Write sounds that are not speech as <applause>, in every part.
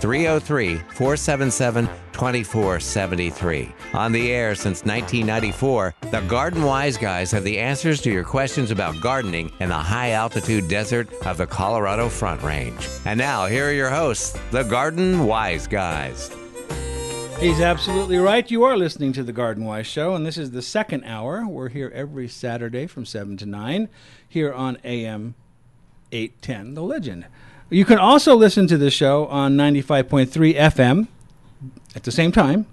303 477 2473. On the air since 1994, the Garden Wise Guys have the answers to your questions about gardening in the high altitude desert of the Colorado Front Range. And now, here are your hosts, the Garden Wise Guys. He's absolutely right. You are listening to the Garden Wise Show, and this is the second hour. We're here every Saturday from 7 to 9 here on AM 810, The Legend. You can also listen to this show on 95.3 FM at the same time.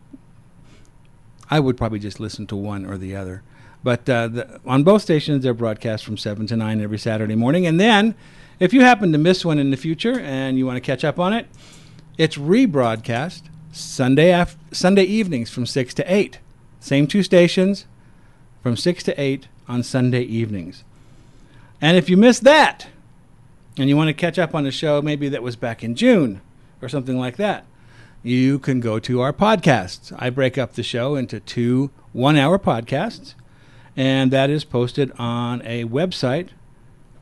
I would probably just listen to one or the other. But uh, the, on both stations, they're broadcast from 7 to 9 every Saturday morning. And then, if you happen to miss one in the future and you want to catch up on it, it's rebroadcast Sunday, af- Sunday evenings from 6 to 8. Same two stations from 6 to 8 on Sunday evenings. And if you miss that, and you want to catch up on a show maybe that was back in June or something like that, you can go to our podcasts. I break up the show into two one hour podcasts, and that is posted on a website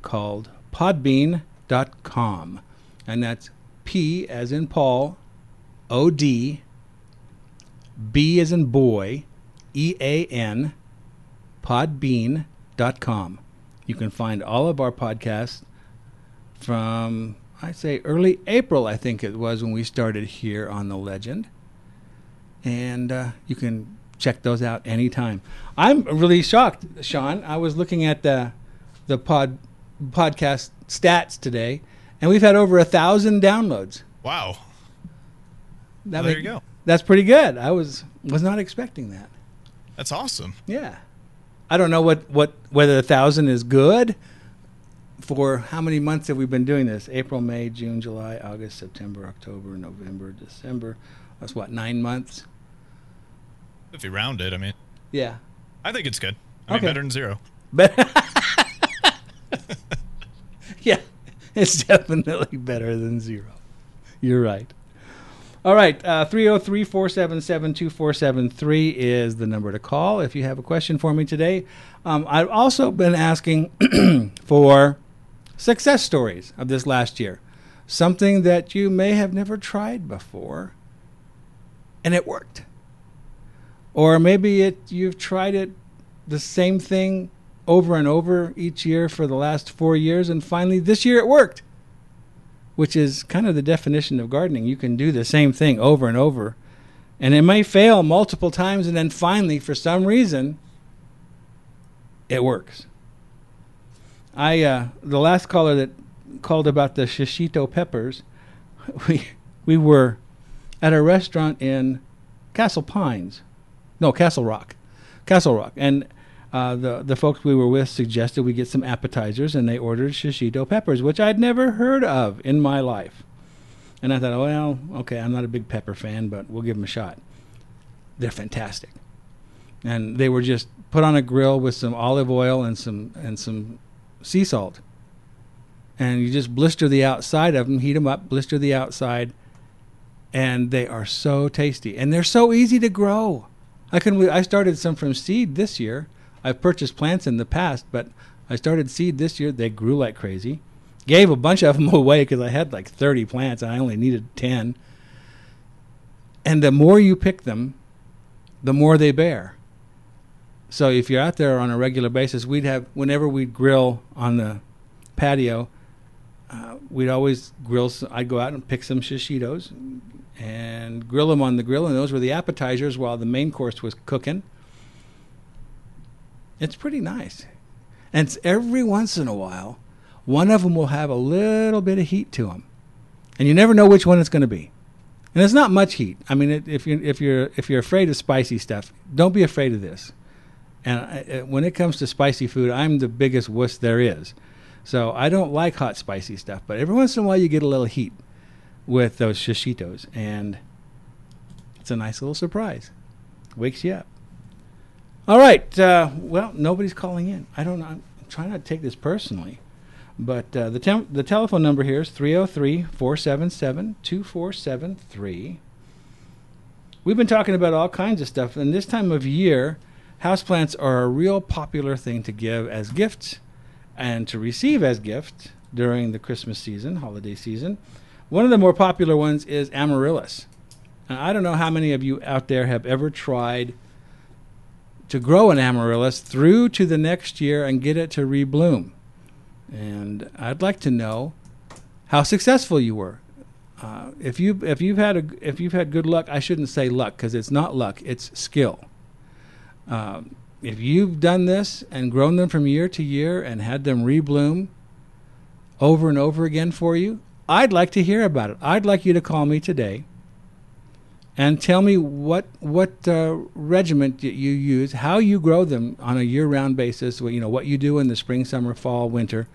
called podbean.com. And that's P as in Paul, O D, B as in boy, E A N, podbean.com. You can find all of our podcasts from I say early April, I think it was when we started here on the Legend, and uh, you can check those out anytime. I'm really shocked, Sean. I was looking at the the pod podcast stats today, and we've had over a thousand downloads. Wow. Well, there you go. That's pretty good. I was was not expecting that. That's awesome. Yeah, I don't know what what whether a thousand is good. For how many months have we been doing this? April, May, June, July, August, September, October, November, December. That's what nine months. If you round it, I mean, Yeah, I think it's good. I mean, Okay. better than zero. <laughs> but <laughs> yeah, it's definitely better than zero. You're right. All right, uh, 303 477 2473 is the number to call if you have a question for me today. Um, I've also been asking <clears throat> for success stories of this last year. Something that you may have never tried before and it worked. Or maybe it you've tried it the same thing over and over each year for the last 4 years and finally this year it worked. Which is kind of the definition of gardening. You can do the same thing over and over and it may fail multiple times and then finally for some reason it works. I uh, the last caller that called about the shishito peppers, <laughs> we we were at a restaurant in Castle Pines, no Castle Rock, Castle Rock, and uh, the the folks we were with suggested we get some appetizers, and they ordered shishito peppers, which I'd never heard of in my life. And I thought, well, okay, I'm not a big pepper fan, but we'll give them a shot. They're fantastic, and they were just put on a grill with some olive oil and some and some sea salt, and you just blister the outside of them, heat them up, blister the outside, and they are so tasty and they're so easy to grow. I can I started some from seed this year. I've purchased plants in the past, but I started seed this year. They grew like crazy. Gave a bunch of them <laughs> away because I had like 30 plants and I only needed 10. And the more you pick them, the more they bear. So if you're out there on a regular basis, we'd have whenever we'd grill on the patio, uh, we'd always grill. s I'd go out and pick some shishitos and grill them on the grill, and those were the appetizers while the main course was cooking. It's pretty nice, and every once in a while, one of them will have a little bit of heat to them, and you never know which one it's going to be. And it's not much heat. I mean, it, if you if you're if you're afraid of spicy stuff, don't be afraid of this. And I, uh, when it comes to spicy food, I'm the biggest wuss there is. So I don't like hot, spicy stuff. But every once in a while, you get a little heat with those shishitos, and it's a nice little surprise. Wakes you up. All right. Uh, well, nobody's calling in. I don't know. I'm trying not to take this personally. But uh, the, tem- the telephone number here is 303 477 2473. We've been talking about all kinds of stuff, and this time of year, houseplants are a real popular thing to give as gifts and to receive as gifts during the Christmas season, holiday season. One of the more popular ones is amaryllis. And I don't know how many of you out there have ever tried to grow an amaryllis through to the next year and get it to rebloom. And I'd like to know how successful you were. Uh, if you if you've had a if you've had good luck, I shouldn't say luck because it's not luck; it's skill. Um, if you've done this and grown them from year to year and had them rebloom over and over again for you, I'd like to hear about it. I'd like you to call me today and tell me what what uh, regiment you use, how you grow them on a year-round basis. You know what you do in the spring, summer, fall, winter,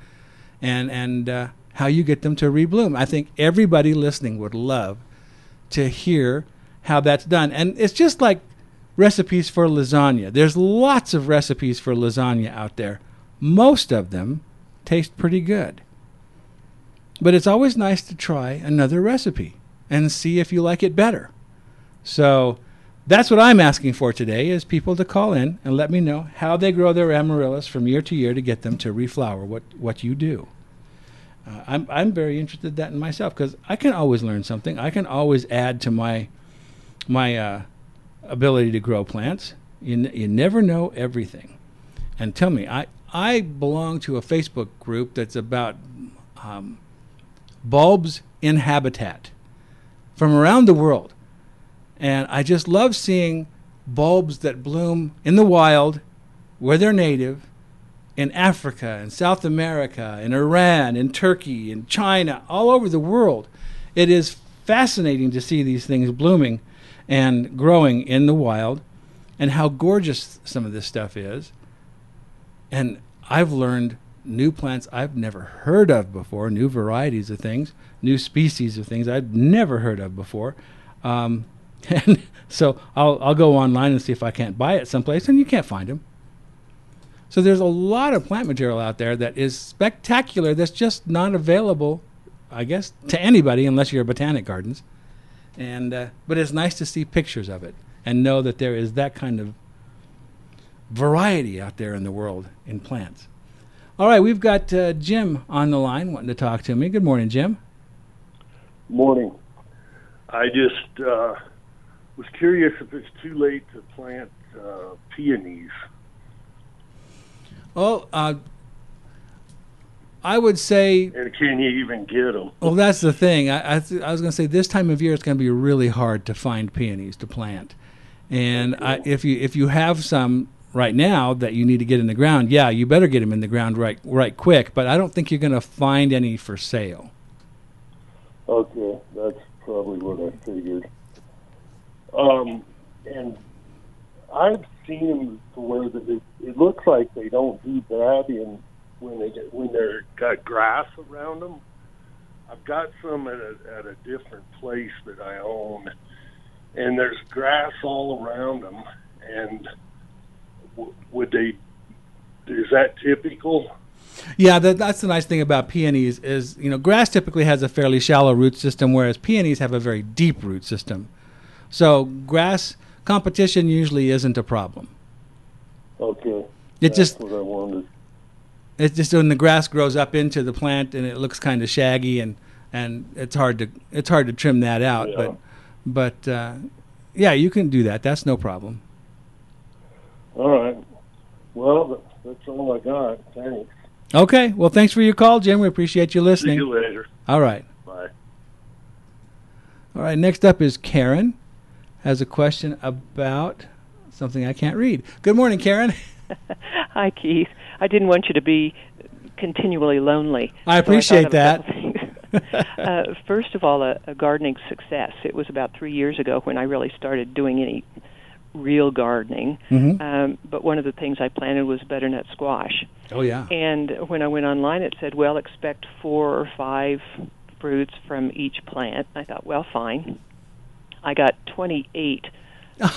and and uh, how you get them to rebloom. I think everybody listening would love to hear how that's done. And it's just like recipes for lasagna. There's lots of recipes for lasagna out there. Most of them taste pretty good. But it's always nice to try another recipe and see if you like it better. So that's what I'm asking for today is people to call in and let me know how they grow their amaryllis from year to year to get them to reflower what, what you do. Uh, I'm I'm very interested in that in myself because I can always learn something. I can always add to my my uh, ability to grow plants. You n- you never know everything. And tell me, I I belong to a Facebook group that's about um, bulbs in habitat from around the world, and I just love seeing bulbs that bloom in the wild where they're native in Africa, in South America, in Iran, in Turkey, in China, all over the world. It is fascinating to see these things blooming and growing in the wild and how gorgeous some of this stuff is. And I've learned new plants I've never heard of before, new varieties of things, new species of things I've never heard of before. Um, <laughs> and so I'll, I'll go online and see if I can't buy it someplace, and you can't find them. So there's a lot of plant material out there that is spectacular that's just not available, I guess, to anybody unless you're Botanic Gardens. And uh, but it's nice to see pictures of it and know that there is that kind of variety out there in the world in plants. All right, we've got uh, Jim on the line wanting to talk to me. Good morning, Jim. Morning. I just uh, was curious if it's too late to plant uh, peonies. Well, uh, I would say And can you even get them? Well, that's the thing. I I, th- I was going to say this time of year it's going to be really hard to find peonies to plant, and I, if you if you have some right now that you need to get in the ground, yeah, you better get them in the ground right right quick. But I don't think you're going to find any for sale. Okay, that's probably what I figured. Um, and I've seen them to where that it, it looks like they don't do bad in when they get when they're got grass around them. I've got some at a, at a different place that I own, and there's grass all around them. And w- would they? Is that typical? Yeah, that, that's the nice thing about peonies is you know grass typically has a fairly shallow root system, whereas peonies have a very deep root system. So grass competition usually isn't a problem. Okay, It that's just what I wanted. It's just when the grass grows up into the plant and it looks kind of shaggy and and it's hard to it's hard to trim that out. Yeah. But but uh, yeah, you can do that. That's no problem. All right. Well, that's all I got. Thanks. Okay. Well, thanks for your call, Jim. We appreciate you listening. See you later. All right. Bye. All right. Next up is Karen. Has a question about something I can't read. Good morning, Karen. <laughs> Hi, Keith. I didn't want you to be continually lonely. I appreciate a couple things. <laughs> uh, first of all, a, a gardening success. It was about three years ago when I really started doing any real gardening. Mhm. Um, but one of the things I planted was butternut squash. Oh yeah. And when I went online, it said, well, expect four or five fruits from each plant. I thought, well, fine. I got 28 <laughs>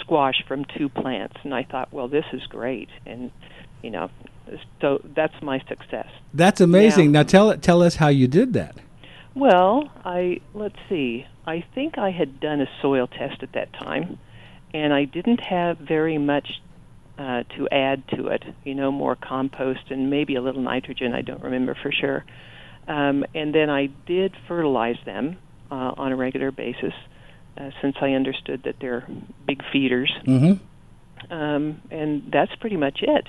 squash from two plants, and I thought, well, this is great, and you know, so that's my success. That's amazing. Now- Now tell tell us how you did that. Well, I let's see. I think I had done a soil test at that time, and I didn't have very much uh, to add to it. You know, more compost and maybe a little nitrogen. I don't remember for sure. Um, and then I did fertilize them uh, on a regular basis, uh, since I understood that they're big feeders. Mm-hmm. Um, and that's pretty much it.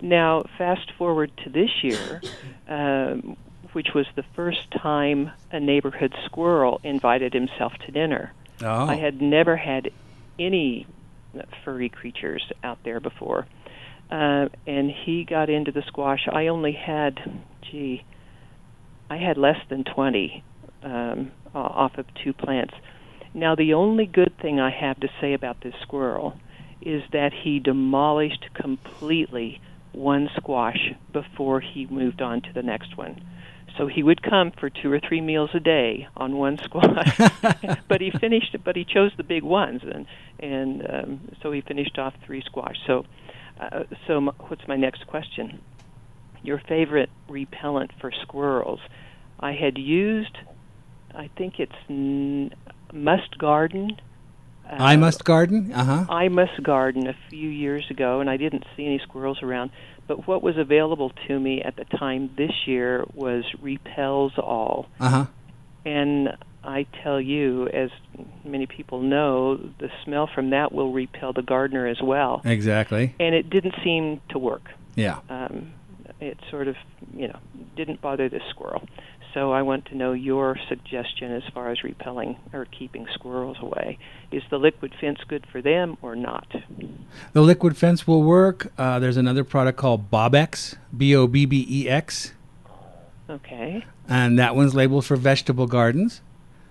Now, fast forward to this year, um, which was the first time a neighborhood squirrel invited himself to dinner. Oh. I had never had any furry creatures out there before. Uh, and he got into the squash. I only had, gee, I had less than 20 um, off of two plants. Now, the only good thing I have to say about this squirrel is that he demolished completely one squash before he moved on to the next one. So he would come for two or three meals a day on one <laughs> squash, <laughs> but he finished. But he chose the big ones, and and um, so he finished off three squash. So, uh, so m- what's my next question? Your favorite repellent for squirrels? I had used, I think it's n- Must Garden. Uh, I must garden. Uh huh. I Must Garden a few years ago, and I didn't see any squirrels around. But what was available to me at the time this year was Repels All. Uh huh. And I tell you, as many people know, the smell from that will repel the gardener as well. Exactly. And it didn't seem to work. Yeah. Um, it sort of, you know, didn't bother this squirrel. So I want to know your suggestion as far as repelling or keeping squirrels away. Is the liquid fence good for them or not? The liquid fence will work. Uh, there's another product called Bobbex, B O B B E X, Okay. and that one's labeled for vegetable gardens,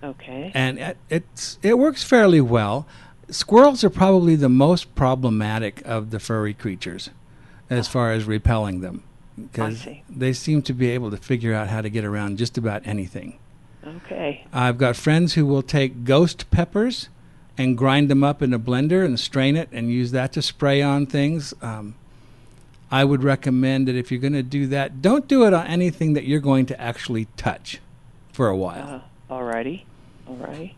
Okay. and it, it's it works fairly well. Squirrels are probably the most problematic of the furry creatures, as far as repelling them, because they seem to be able to figure out how to get around just about anything. Okay. I've got friends who will take ghost peppers and grind them up in a blender and strain it and use that to spray on things. Um, I would recommend that if you're going to do that, don't do it on anything that you're going to actually touch for a while. Uh, alrighty. Alrighty.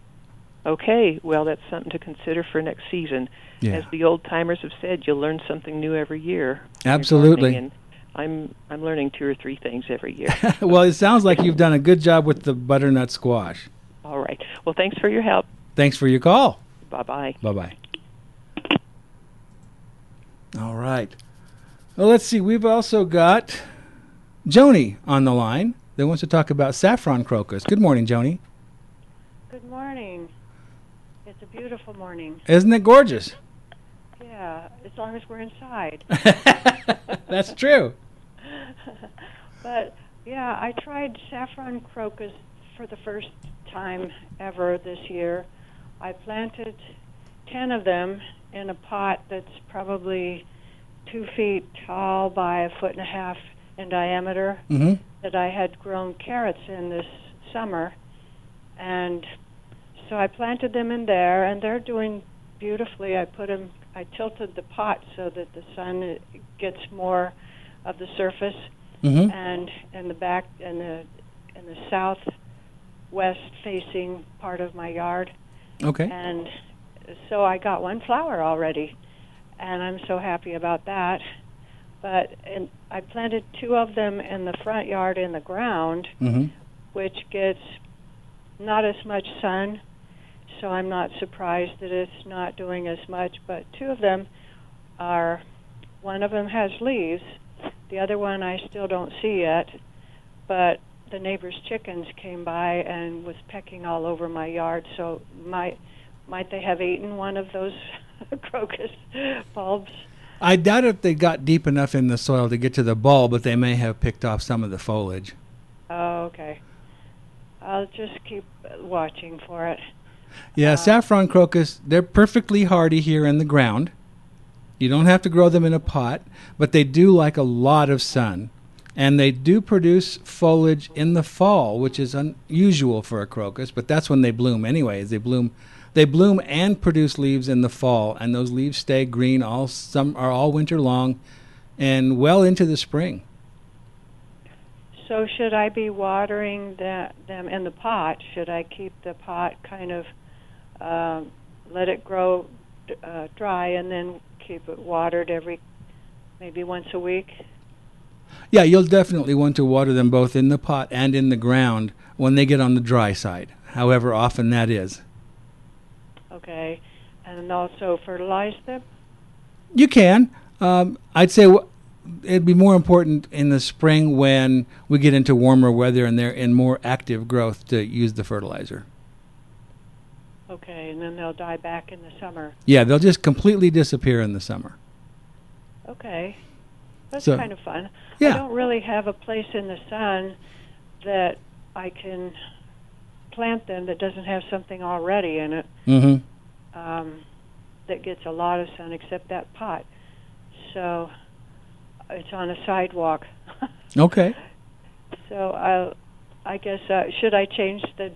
Okay. Well, that's something to consider for next season. Yeah. As the old timers have said, you'll learn something new every year. Absolutely. And I'm I'm learning two or three things every year. <laughs> well, it sounds like you've done a good job with the butternut squash. All right. Well, thanks for your help. Thanks for your call. Bye bye. Bye bye. All right. Well, let's see. We've also got Joni on the line that wants to talk about saffron crocus. Good morning, Joni. Good morning. It's a beautiful morning. Isn't it gorgeous? Yeah, as long as we're inside. <laughs> That's true. <laughs> but yeah, I tried saffron crocus for the first time ever this year. I planted 10 of them in a pot that's probably two feet tall by a foot and a half in diameter hmm that I had grown carrots in this summer. And so I planted them in there, and they're doing beautifully. I put them, I tilted the pot so that the sun uh, gets more of the surface, hmm and in the back, in the in the southwest facing part of my yard, Okay. and so I got one flower already, and I'm so happy about that. But and I planted two of them in the front yard in the ground, hmm which gets not as much sun, so I'm not surprised that it's not doing as much. But two of them are, one of them has leaves, the other one I still don't see yet, but the neighbor's chickens came by and was pecking all over my yard, so might might they have eaten one of those <laughs> crocus bulbs? I doubt if they got deep enough in the soil to get to the bulb, but they may have picked off some of the foliage. Oh, okay. I'll just keep watching for it. Yeah, um, saffron crocus, they're perfectly hardy here in the ground. You don't have to grow them in a pot, but they do like a lot of sun. And they do produce foliage in the fall, which is unusual for a crocus, but that's when they bloom anyways. They bloom they bloom and produce leaves in the fall, and those leaves stay green all some are all winter long, and well into the spring. So should I be watering that, them in the pot? Should I keep the pot kind of um, let it grow uh, dry and then keep it watered every maybe once a week? Yeah, you'll definitely want to water them both in the pot and in the ground when they get on the dry side, however often that is. Okay, and also fertilize them. You can. Um, I'd say w- it'd be more important in the spring when we get into warmer weather and they're in more active growth to use the fertilizer. Okay, and then they'll die back in the summer. Yeah, they'll just completely disappear in the summer. Okay, that's So- kind of fun. Yeah. I don't really have a place in the sun that I can plant them that doesn't have something already in it Mm-hmm. um, that gets a lot of sun, except that pot. So it's on a sidewalk. <laughs> Okay. so I, I guess uh, should I change the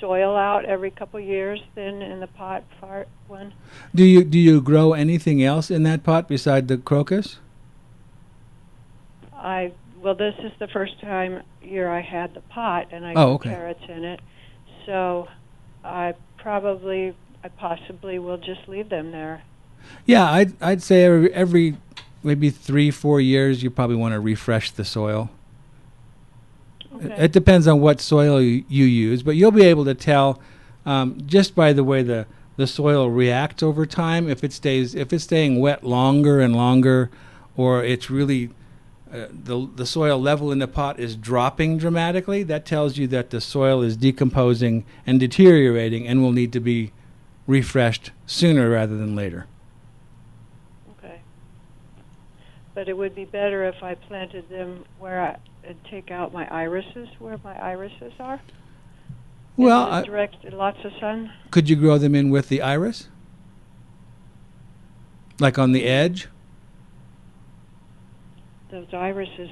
soil out every couple years then in the pot part one? Do you do you grow anything else in that pot beside the crocus? I well, this is the first time year I had the pot, and I Oh, grew okay. carrots in it. So I probably, I possibly will just leave them there. Yeah, I'd I'd say every, every maybe three four years you probably want to refresh the soil. It- Okay. It depends on what soil you, you use, but you'll be able to tell um, just by the way the the soil reacts over time if it stays if it's staying wet longer and longer, or it's really uh, the the soil level in the pot is dropping dramatically. That tells you that the soil is decomposing and deteriorating and will need to be refreshed sooner rather than later. Okay. But it would be better if I planted them where I and take out my irises, where my irises are. Well, I, direct lots of sun. could you grow them in with the iris? Like on the edge? Those irises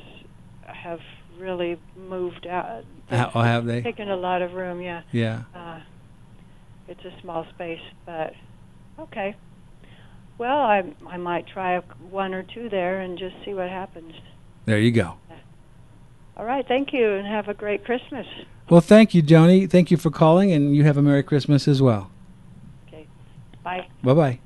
have really moved out. How, oh, have they? Taken a lot of room, yeah. Yeah. Uh, it's a small space, but okay. Well, I I might try one or two there and just see what happens. There you go. All right, thank you, and have a great Christmas. Well, thank you, Joni. Thank you for calling, and you have a Merry Christmas as well. Okay, bye. Bye bye.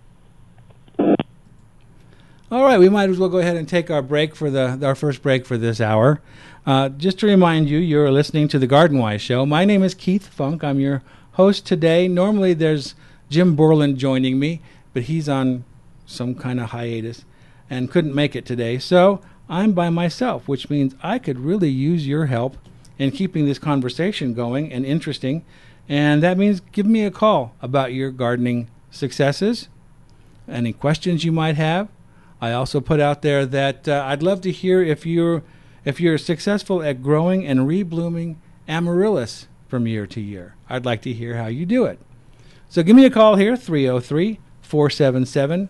All right, we might as well go ahead and take our break for the our first break for this hour. Uh, just to remind you, you're listening to the Garden Wise Show. My name is Keith Funk. I'm your host today. Normally, there's Jim Borland joining me, but he's on some kind of hiatus and couldn't make it today. So I'm by myself, which means I could really use your help in keeping this conversation going and interesting. And that means give me a call about your gardening successes, any questions you might have. I also put out there that uh, I'd love to hear if you're if you're successful at growing and reblooming amaryllis from year to year. I'd like to hear how you do it. So give me a call here 303 477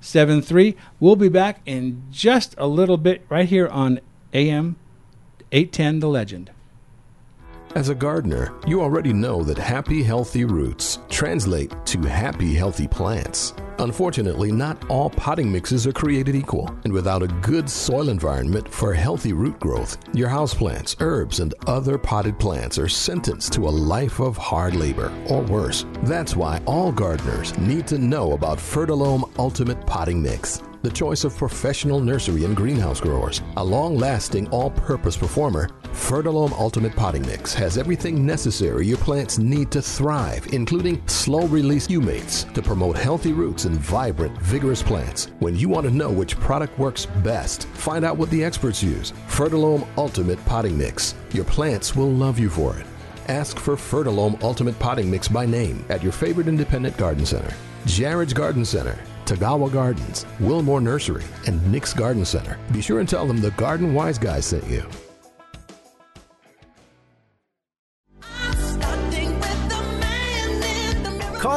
2473. We'll be back in just a little bit right here on AM 810 The Legend. As a gardener, you already know that happy, healthy roots translate to happy, healthy plants. Unfortunately, not all potting mixes are created equal, and without a good soil environment for healthy root growth, your houseplants, herbs, and other potted plants are sentenced to a life of hard labor, or worse. That's why all gardeners need to know about Fertilome Ultimate Potting Mix the choice of professional nursery and greenhouse growers. A long lasting, all purpose performer, Fertilome Ultimate Potting Mix has everything necessary your plants need to thrive, including slow release humates to promote healthy roots and vibrant, vigorous plants. When you want to know which product works best, find out what the experts use. Fertilome Ultimate Potting Mix. Your plants will love you for it. Ask for Fertilome Ultimate Potting Mix by name at your favorite independent garden center. Jared's Garden Center, Tagawa Gardens, Wilmore Nursery, and Nick's Garden Center. Be sure and tell them the Garden Wise Guy sent you.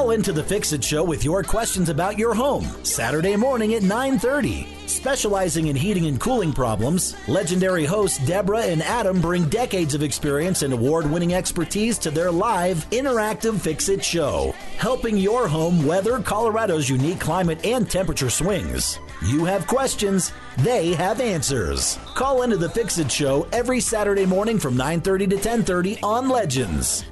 Call into the Fix It Show with your questions about your home. Saturday morning at 9:30. Specializing in heating and cooling problems, legendary hosts Deborah and Adam bring decades of experience and award-winning expertise to their live interactive Fix It Show, helping your home weather Colorado's unique climate and temperature swings. You have questions, they have answers. Call into the Fix It Show every Saturday morning from 9:30 to 10:30 on Legends.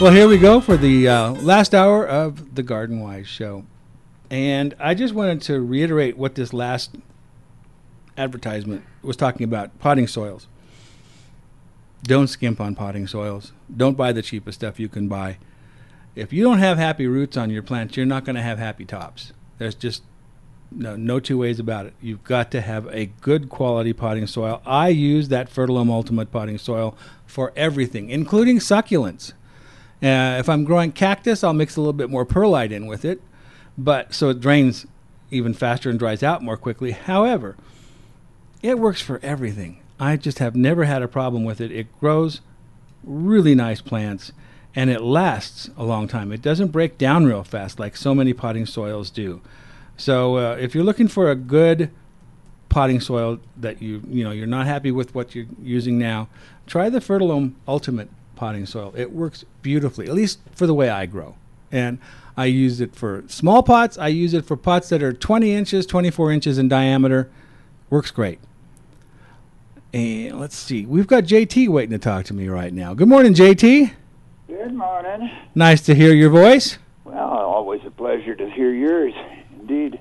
Well, here we go for the uh, last hour of the Garden Wise show. And I just wanted to reiterate what this last advertisement was talking about potting soils. Don't skimp on potting soils. Don't buy the cheapest stuff you can buy. If you don't have happy roots on your plants, you're not going to have happy tops. There's just no, no two ways about it. You've got to have a good quality potting soil. I use that Fertilome Ultimate potting soil for everything, including succulents. Uh, if I'm growing cactus, I'll mix a little bit more perlite in with it, but so it drains even faster and dries out more quickly. However, it works for everything. I just have never had a problem with it. It grows really nice plants and it lasts a long time. It doesn't break down real fast like so many potting soils do. So uh, if you're looking for a good potting soil that you you know you're not happy with what you're using now, try the Fertilome Ultimate potting soil. It works beautifully, at least for the way I grow. And I use it for small pots. I use it for pots that are 20 inches, 24 inches in diameter. Works great. And let's see, we've got JT waiting to talk to me right now. Good morning, JT. Good morning. Nice to hear your voice. Well, always a pleasure to hear yours. Indeed.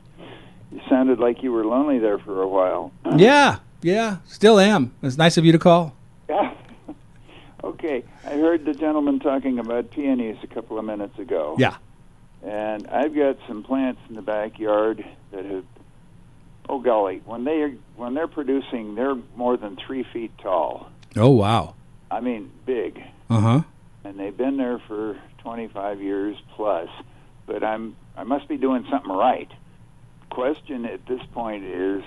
You sounded like you were lonely there for a while. Yeah, yeah, still am. It's nice of you to call. I heard the gentleman talking about peonies a couple of minutes ago. Yeah. And I've got some plants in the backyard that have oh golly, when they are when they're producing they're more than three feet tall. Oh wow. I mean big. Uh huh. and they've been there for 25 years plus. But I'm I must be doing something right. Question at this point is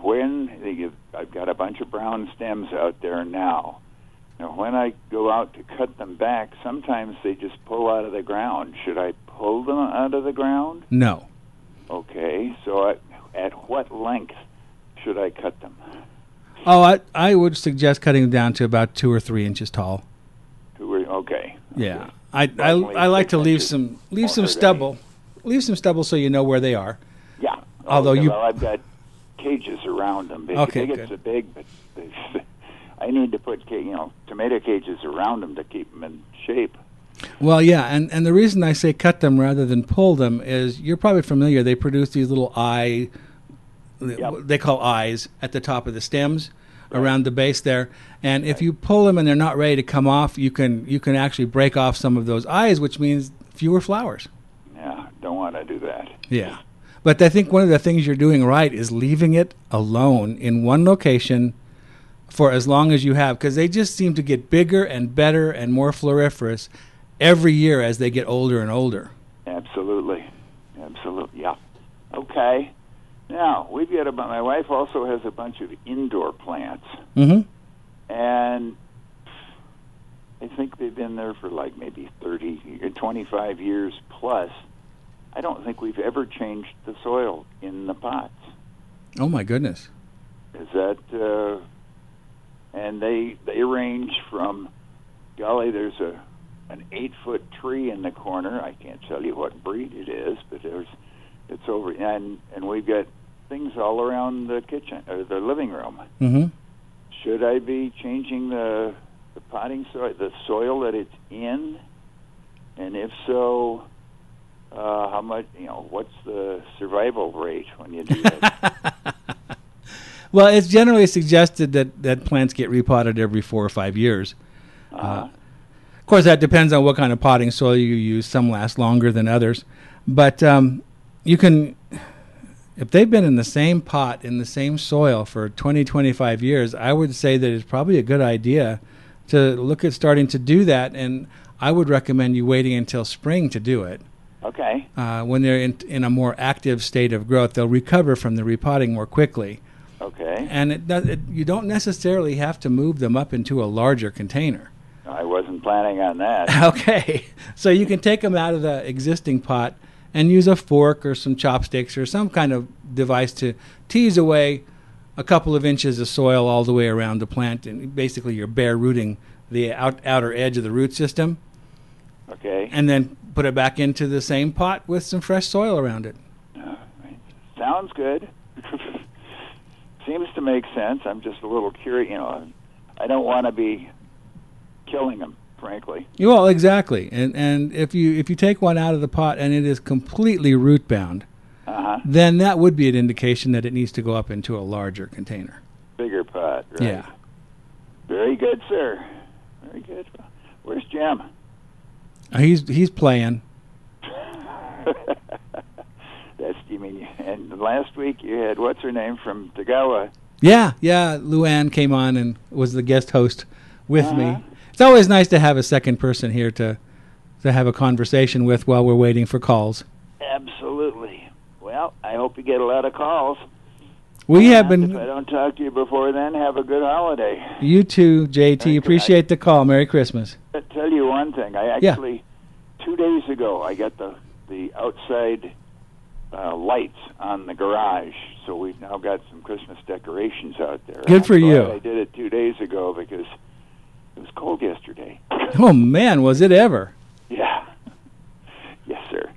when they give, I've got a bunch of brown stems out there now. Now, when I go out to cut them back, sometimes they just pull out of the ground. Should I pull them out of the ground? No. Okay, so at, at what length should I cut them? Oh, I I would suggest cutting them down to about two or three inches tall. Two or, okay. Yeah. I I, I like to leave some leave some stubble, leave some stubble so you know where they are. Yeah. Although okay, you- well, I've got cages around them. Big, Okay, big good. so big, but they, I need to put you know tomato cages around them to keep them in shape. Well, yeah, and, and the reason I say cut them rather than pull them is you're probably familiar. They produce these little eye, what they call eyes at the top of the stems around the base there. And if you pull them and they're not ready to come off, you can you can actually break off some of those eyes, which means fewer flowers. Yeah, don't want to do that. Yeah. But I think one of the things you're doing right is leaving it alone in one location for as long as you have, because they just seem to get bigger and better and more floriferous every year as they get older and older. Absolutely, absolutely. Yeah. Okay. Now we've got a. bu- My wife also has a bunch of indoor plants, Mm-hmm. and I think they've been there for like maybe 30, or 25 years plus. I don't think we've ever changed the soil in the pots. Oh my goodness. Is that uh, and they they range from golly, there's a an eight foot tree in the corner. I can't tell you what breed it is, but there's it's over and and we've got things all around the kitchen or the living room. Mm-hmm. Should I be changing the the potting soil, the soil that it's in? And if so, uh, how much? You know, what's the survival rate when you do that? <laughs> Well, it's generally suggested that, that plants get repotted every four or five years. Uh, of course, that depends on what kind of potting soil you use. Some last longer than others. But um, you can, if they've been in the same pot, in the same soil for 20, 25 years, I would say that it's probably a good idea to look at starting to do that. And I would recommend you waiting until spring to do it. okay. Uh, when they're in, in a more active state of growth, they'll recover from the repotting more quickly. Okay. And it, does, it, you don't necessarily have to move them up into a larger container. I wasn't planning on that. <laughs> Okay, so you can take them out of the existing pot and use a fork or some chopsticks or some kind of device to tease away a couple of inches of soil all the way around the plant, and basically you're bare rooting the out, outer edge of the root system, Okay. and then put it back into the same pot with some fresh soil around it. Sounds good. Seems to make sense. I'm just a little curious. You know, I don't want to be killing them, frankly. Well, exactly, and and if you if you take one out of the pot and it is completely root bound, Uh huh. then that would be an indication that it needs to go up into a larger container. Bigger pot. Right? Yeah. Very good, sir. Very good. Where's Jim? Uh, He's he's playing. <laughs> That's you mean. And last week you had what's her name from Tagawa. Yeah, yeah. Luann came on and was the guest host with Uh-huh. me. It's always nice to have a second person here to to have a conversation with while we're waiting for calls. Absolutely. Well, I hope you get a lot of calls. We have And If I don't talk to you before then, have a good holiday. you too, JT. you. Appreciate the call. Merry Christmas. I tell you one thing. I Yeah. actually two days ago I got the the outside uh, lights on the garage, so we've now got some Christmas decorations out there. Good for you. I did it two days ago because it was cold yesterday. <laughs> Oh man, was it ever? yeah. Yes, sir.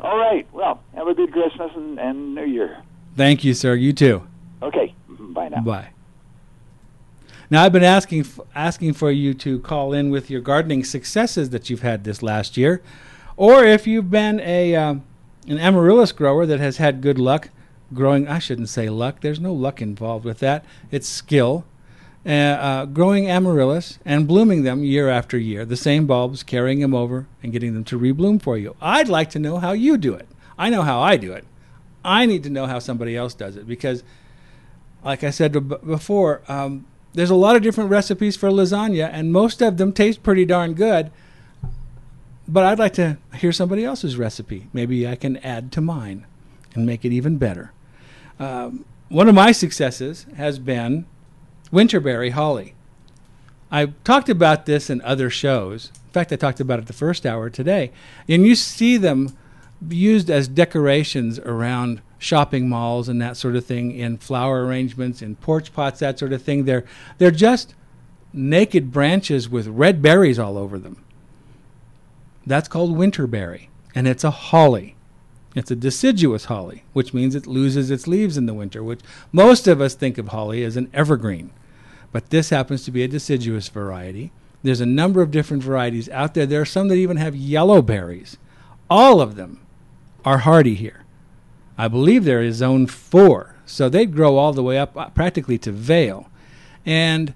All right. Well, have a good Christmas and, and New Year. Thank you, sir. You too. Okay. Bye now. Bye. Now I've been asking asking for you to call in with your gardening successes that you've had this last year, or if you've been a um, an amaryllis grower that has had good luck growing. I shouldn't say luck. There's no luck involved with that. It's skill. Uh, uh, growing amaryllis and blooming them year after year, the same bulbs, carrying them over and getting them to rebloom for you. I'd like to know how you do it. I know how I do it. I need to know how somebody else does it because like I said b- before, um, there's a lot of different recipes for lasagna, and most of them taste pretty darn good. But I'd like to hear somebody else's recipe. Maybe I can add to mine and make it even better. Um, one of my successes has been winterberry holly. I've talked about this in other shows. In fact, I talked about it the first hour today. And you see them used as decorations around shopping malls and that sort of thing in flower arrangements in porch pots that sort of thing they're they're just naked branches with red berries all over them that's called winterberry and it's a holly. It's a deciduous holly which means it loses its leaves in the winter which most of us think of holly as an evergreen. But this happens to be a deciduous variety. There's a number of different varieties out there. There are some that even have yellow berries. All of them are hardy here. I believe they're in zone four, so they'd grow all the way up uh, practically to Vail, and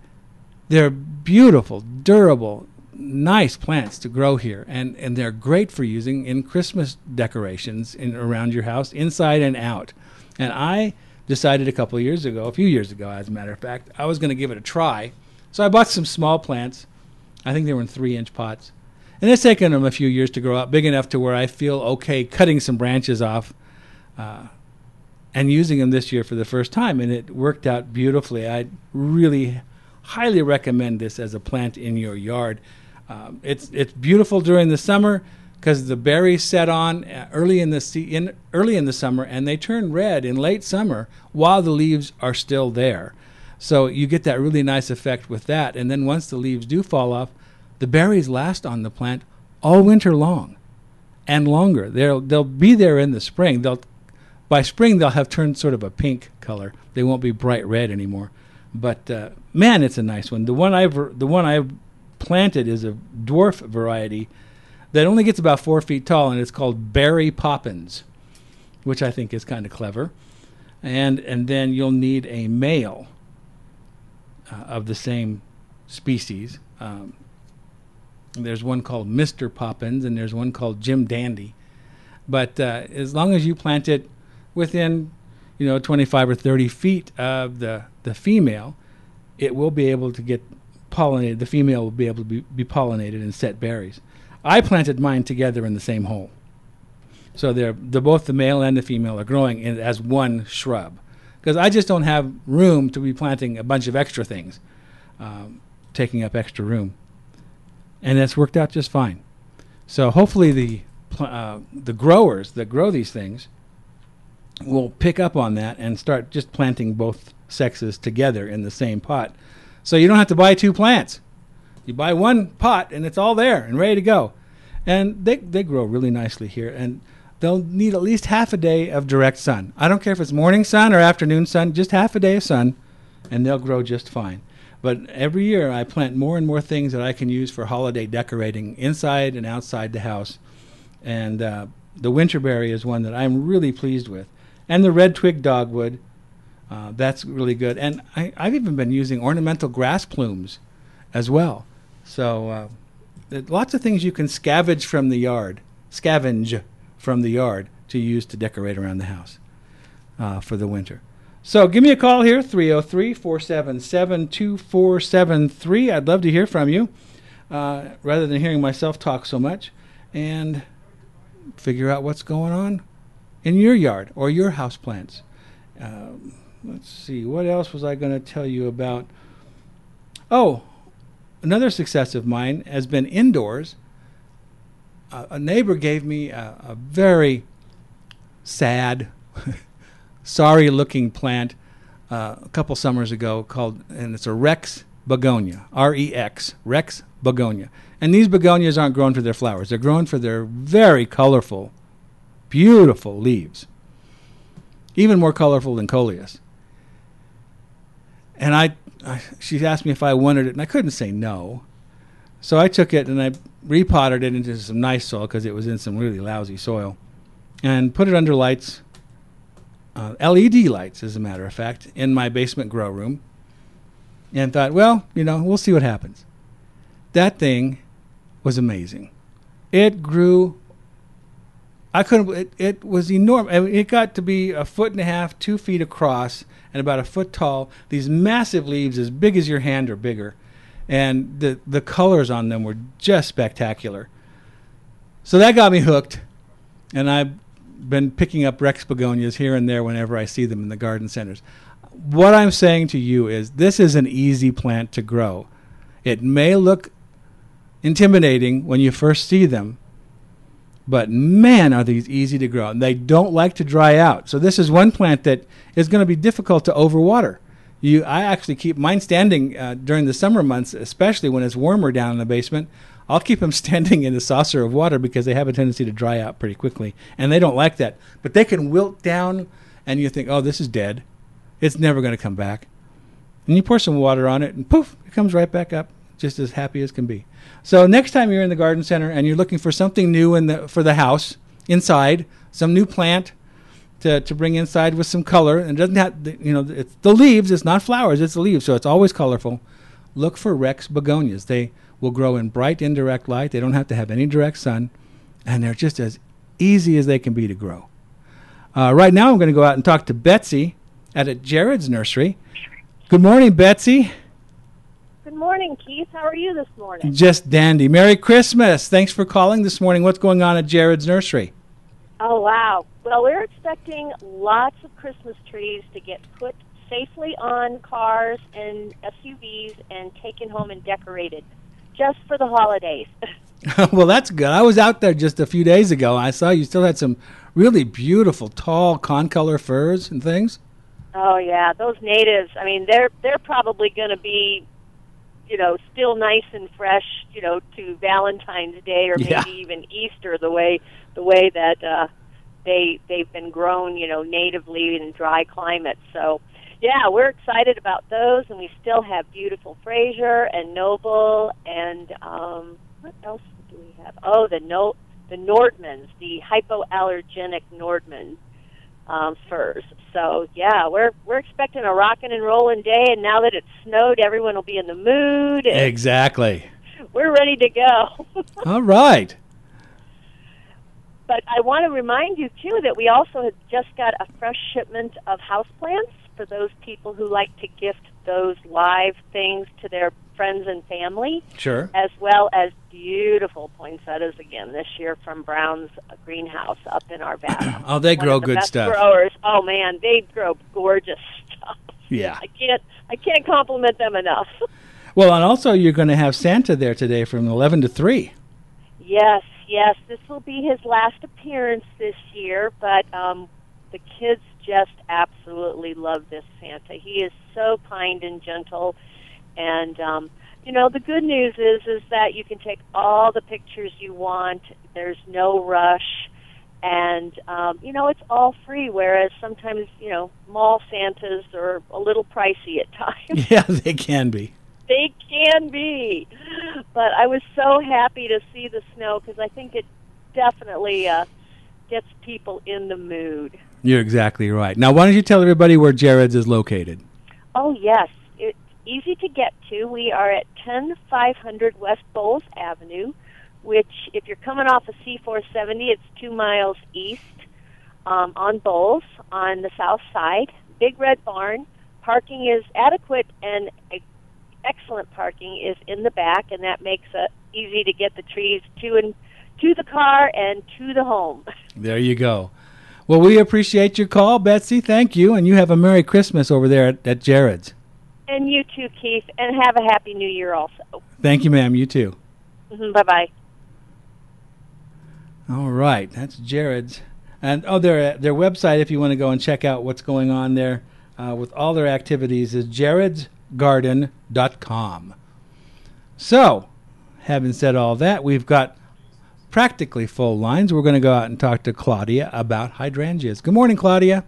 they're beautiful, durable, nice plants to grow here, and and they're great for using in Christmas decorations in around your house, inside and out. And I decided a couple years ago, a few years ago, as a matter of fact, I was going to give it a try. So I bought some small plants. I think they were in three-inch pots, and it's taken them a few years to grow up, big enough to where I feel okay cutting some branches off uh, and using them this year for the first time, and it worked out beautifully. I really highly recommend this as a plant in your yard. Um, it's it's beautiful during the summer because the berries set on uh, early in the in early in the summer, and they turn red in late summer while the leaves are still there. So you get that really nice effect with that. And then once the leaves do fall off, the berries last on the plant all winter long and longer. They'll they'll be there in the spring. They'll by spring they'll have turned sort of a pink color. They won't be bright red anymore. But uh, man, it's a nice one. The one I've the one I've planted is a dwarf variety that only gets about four feet tall, and it's called Berry Poppins, which I think is kind of clever. And and then you'll need a male uh, of the same species. Um, there's one called Mr. Poppins, and there's one called Jim Dandy. But uh, as long as you plant it within, you know, 25 or 30 feet of the, the female, it will be able to get pollinated. The female will be able to be, be pollinated and set berries. I planted mine together in the same hole. So they're, they're both the male and the female are growing in, as one shrub. Because I just don't have room to be planting a bunch of extra things, um, taking up extra room. and it's worked out just fine. So hopefully the pl- uh, the growers that grow these things will pick up on that and start just planting both sexes together in the same pot. So you don't have to buy two plants. You buy one pot and it's all there and ready to go. And they, they grow really nicely here. And they'll need at least half a day of direct sun. I don't care if it's morning sun or afternoon sun, just half a day of sun, and they'll grow just fine. But every year I plant more and more things that I can use for holiday decorating inside and outside the house. And uh, the winterberry is one that I'm really pleased with. And the red twig dogwood, uh, that's really good. And I, I've even been using ornamental grass plumes as well. So uh, lots of things you can scavenge from the yard, scavenge from the yard to use to decorate around the house uh, for the winter. So give me a call here, 303 477 2473. I'd love to hear from you uh, rather than hearing myself talk so much and figure out what's going on in your yard or your house plants. Um, let's see, what else was I going to tell you about? Oh, another success of mine has been indoors. Uh, a neighbor gave me a, a very sad, <laughs> sorry looking plant uh, a couple summers ago called, and it's a Rex begonia, R E X, Rex begonia. And these begonias aren't grown for their flowers, they're grown for their very colorful, beautiful leaves. Even more colorful than coleus. And I, I, she asked me if I wanted it, and I couldn't say no. So I took it and I repotted it into some nice soil because it was in some really lousy soil, and put it under lights, uh, LED lights, as a matter of fact, in my basement grow room. And thought, well, you know, we'll see what happens. That thing was amazing. It grew. I couldn't. It, it was enormous. I mean, it got to be a foot and a half, two feet across, and about a foot tall. These massive leaves, as big as your hand or bigger, and the the colors on them were just spectacular. So that got me hooked, and I've been picking up Rex begonias here and there whenever I see them in the garden centers. What I'm saying to you is this is an easy plant to grow. It may look intimidating when you first see them, but man, are these easy to grow. And they don't like to dry out. So this is one plant that is going to be difficult to overwater. You, I actually keep mine standing uh, during the summer months, especially when it's warmer down in the basement. I'll keep them <laughs> standing in a saucer of water because they have a tendency to dry out pretty quickly, and they don't like that. But they can wilt down, and you think, "Oh, this is dead. It's never going to come back." And you pour some water on it, and poof, it comes right back up, just as happy as can be. So next time you're in the garden center and you're looking for something new in the for the house inside, some new plant to, to bring inside with some color, and it doesn't have the, you know it's the leaves. It's not flowers. It's the leaves, so it's always colorful. Look for Rex begonias. They will grow in bright indirect light. They don't have to have any direct sun, and they're just as easy as they can be to grow. Uh, right now, I'm going to go out and talk to Betsy at, at Jared's nursery. Good morning, Betsy. Good morning, Keith. How are you this morning? Just dandy. Merry Christmas. Thanks for calling this morning. What's going on at Jared's nursery? Oh, wow. Well, we're expecting lots of Christmas trees to get put safely on cars and SUVs and taken home and decorated just for the holidays. <laughs> <laughs> well, that's good. I was out there just a few days ago. I saw you still had some really beautiful, tall concolor firs and things. Oh yeah, those natives. I mean, they're they're probably going to be, you know, still nice and fresh, you know, to Valentine's Day or maybe Yeah. even Easter. The way the way that uh, they they've been grown, you know, natively in dry climates. So, yeah, we're excited about those, and we still have beautiful Fraser and Noble, and um, what else do we have? Oh, the no the Nordmanns, the hypoallergenic Nordmann um, firs. So yeah, we're we're expecting a rocking and rolling day, and now that it's snowed, everyone will be in the mood. Exactly. We're ready to go. <laughs> All right. but I want to remind you too that we also have just got a fresh shipment of houseplants for those people who like to gift those live things to their friends and family. Sure. As well as beautiful poinsettias again this year from Brown's greenhouse up in Arvada. <clears throat> Oh, they One grow the good stuff. Growers, oh man, they grow gorgeous stuff. Yeah. I can't I can't compliment them enough. <laughs> Well, and also you're going to have Santa there today from 11 to 3. Yes, yes. This will be his last appearance this year, but um, the kids just absolutely love this Santa. He is so kind and gentle, and um, you know the good news is is that you can take all the pictures you want. There's no rush, and um, you know it's all free. Whereas sometimes you know mall Santas are a little pricey at <laughs> times. Yeah, they can be. they can be. But I was so happy to see the snow because I think it definitely uh, gets people in the mood. You're exactly right. Now, why don't you tell everybody where Jared's is located? Oh yes, easy to get to. We are at 10500 West Bowles Avenue, which, if you're coming off of C470, it's two miles east um, on Bowles on the south side. Big Red Barn. Parking is adequate and excellent parking is in the back, and that makes it easy to get the trees to and to the car and to the home. <laughs> There you go. Well, we appreciate your call, Betsy. Thank you. And you have a Merry Christmas over there at, at Jared's. And you too, Keith, and have a happy New Year also. Thank you, ma'am. You too. Bye bye. All right, that's Jared's, and oh, their their website if you want to go and check out what's going on there uh, with all their activities is jaredsgarden.com. So, having said all that, we've got practically full lines. We're going to go out and talk to Claudia about hydrangeas. Good morning, Claudia.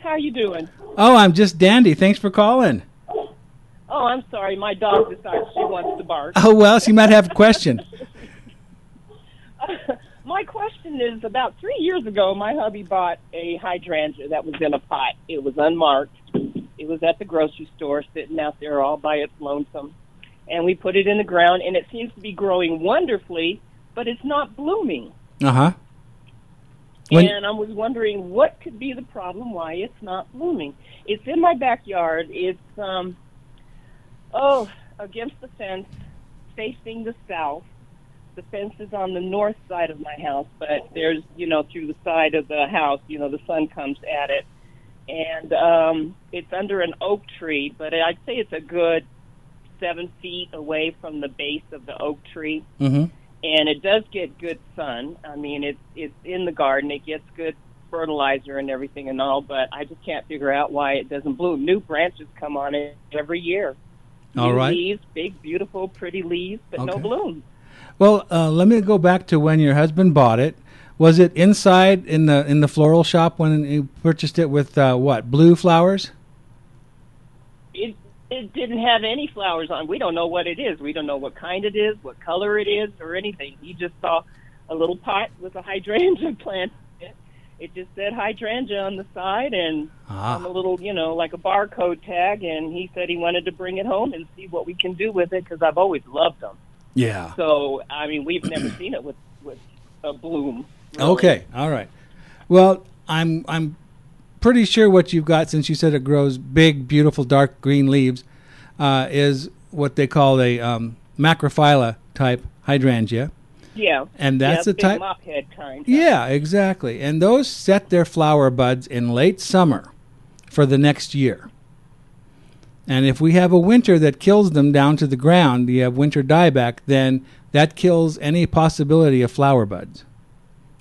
How you doing? Oh, I'm just dandy. Thanks for calling. Oh, I'm sorry. My dog decides she wants to bark. Oh well, she might have a question. <laughs> my question is about three years ago, my hubby bought a hydrangea that was in a pot. It was unmarked. It was at the grocery store, sitting out there all by its lonesome. And we put it in the ground, and it seems to be growing wonderfully, but it's not blooming. Uh huh. When- and I was wondering what could be the problem why it's not blooming. It's in my backyard. It's um oh, against the fence facing the south. The fence is on the north side of my house, but there's, you know, through the side of the house, you know, the sun comes at it. And um it's under an oak tree, but I'd say it's a good 7 feet away from the base of the oak tree Mm-hmm. And it does get good sun. I mean, it's it's in the garden. It gets good fertilizer and everything and all, but I just can't figure out why it doesn't bloom. New branches come on it every year. All New right. leaves, big, beautiful, pretty leaves, but no Okay. bloom. Well, uh, let me go back to when your husband bought it. Was it inside in the in the floral shop when you purchased it with uh, what blue flowers? It it didn't have any flowers on. We don't know what it is. We don't know what kind it is, what color it is, or anything. He just saw a little pot with a hydrangea <laughs> plant. it. It just said hydrangea on the side and Ah. on a little, you know, like a barcode tag. And he said he wanted to bring it home and see what we can do with it because I've always loved them. Yeah. So I mean, we've never seen it with with a bloom. really. Okay. All right. Well, I'm I'm pretty sure what you've got since you said it grows big, beautiful, dark green leaves, uh, is what they call a um, macrophylla type hydrangea. Yeah. And that's yeah, the type- mop head kind. Yeah, exactly. And those set their flower buds in late summer for the next year. And if we have a winter that kills them down to the ground, you have winter dieback, then that kills any possibility of flower buds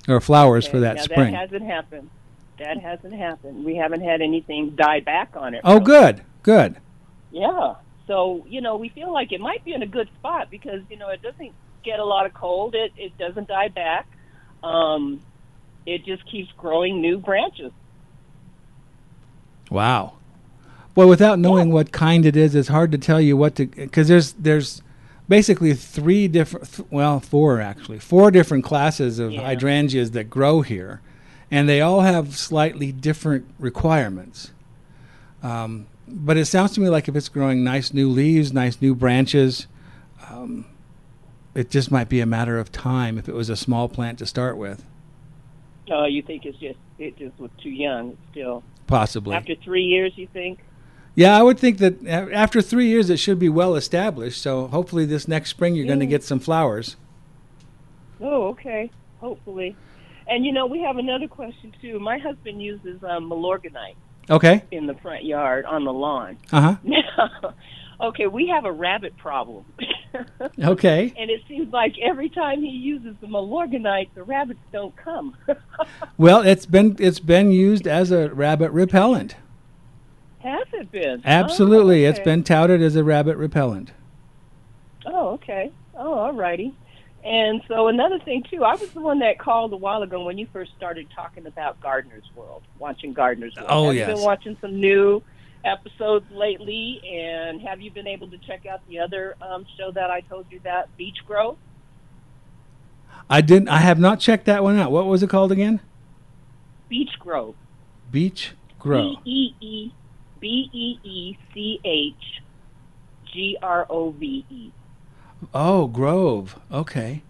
or flowers for that now, spring. That hasn't happened. That hasn't happened. We haven't had anything die back on it. oh, really. good, good. Yeah. So, you know, we feel like it might be in a good spot because, you know, it doesn't get a lot of cold. It it doesn't die back. Um it just keeps growing new branches. Wow. Well, without knowing what kind it is, it's hard to tell you what to because there's there's basically three different th- well four actually four different classes of Yeah. hydrangeas that grow here, and they all have slightly different requirements. Um, but it sounds to me like if it's growing nice new leaves, nice new branches, um, it just might be a matter of time if it was a small plant to start with, Uh you think it's just it just was too young still. possibly. After 3 years, you think? Yeah, I would think that after three years it should be well established. So hopefully this next spring you're going to get some flowers. Oh, okay. Hopefully. And you know, we have another question too. My husband uses um, Milorganite Okay. in the front yard on the lawn. <laughs> Uh huh. Okay, we have a rabbit problem. <laughs> Okay. and it seems like every time he uses the Milorganite, the rabbits don't come. <laughs> Well, it's been it's been used as a rabbit repellent. Has it been? Absolutely, Oh, it's okay. been touted as a rabbit repellent. Oh, okay. Oh, all righty. And so another thing too, I was the one that called a while ago when you first started talking about Gardener's World, watching Gardener's World. Oh, have yes. been watching some new episodes lately? And have you been able to check out the other um, show that I told you that Beach Grove? I didn't. I have not checked that one out. What was it called again? Beechgrove. Beach Grove. B E E B E E C H G R O V E. Oh, Grove. Okay.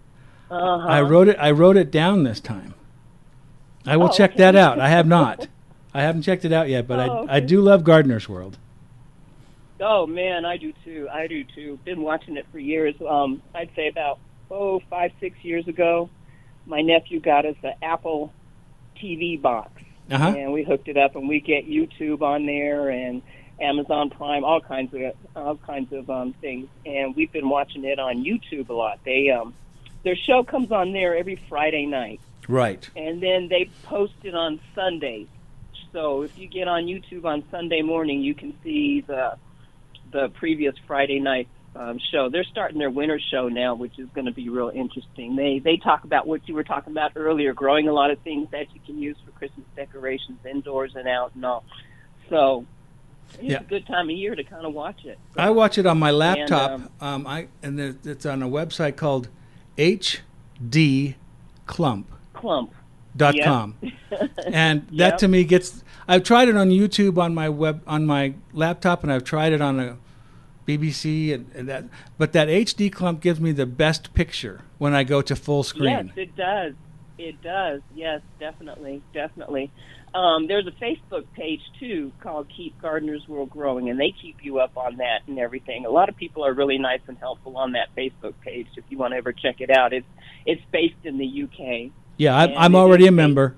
Uh-huh. I wrote it. I wrote it down this time. I will Oh, check okay. that out. I have not. I haven't checked it out yet, but Oh, I I do love Gardener's World. Oh man, I do too. I do too. Been watching it for years. Um, I'd say about oh five six years ago, my nephew got us an Apple TV box, Uh-huh. and we hooked it up, and we get YouTube on there and Amazon Prime, all kinds of all kinds of um, things, and we've been watching it on YouTube a lot. They um, their show comes on there every Friday night Right. and then they post it on Sundays. So if you get on YouTube on Sunday morning, you can see the the previous Friday night um, show. They're starting their winter show now, which is going to be real interesting. They they talk about what you were talking about earlier, growing a lot of things that you can use for Christmas decorations indoors and out and all. So it's Yeah. a good time of year to kind of watch it. I watch it on my laptop. um, um, I and it's on a website called hdclump.com. Clump. Clump. dot Yep. com. <laughs> and that Yep. to me gets I've tried it on YouTube on my web on my laptop and I've tried it on a BBC and, and that but that HD clump gives me the best picture when I go to full screen. Yes, it does. It does. Yes, definitely, definitely. Um, there's a Facebook page too called Keep Gardeners World Growing, and they keep you up on that and everything. A lot of people are really nice and helpful on that Facebook page. If you want to ever check it out, it's it's based in the UK. Yeah, I, I'm, already a member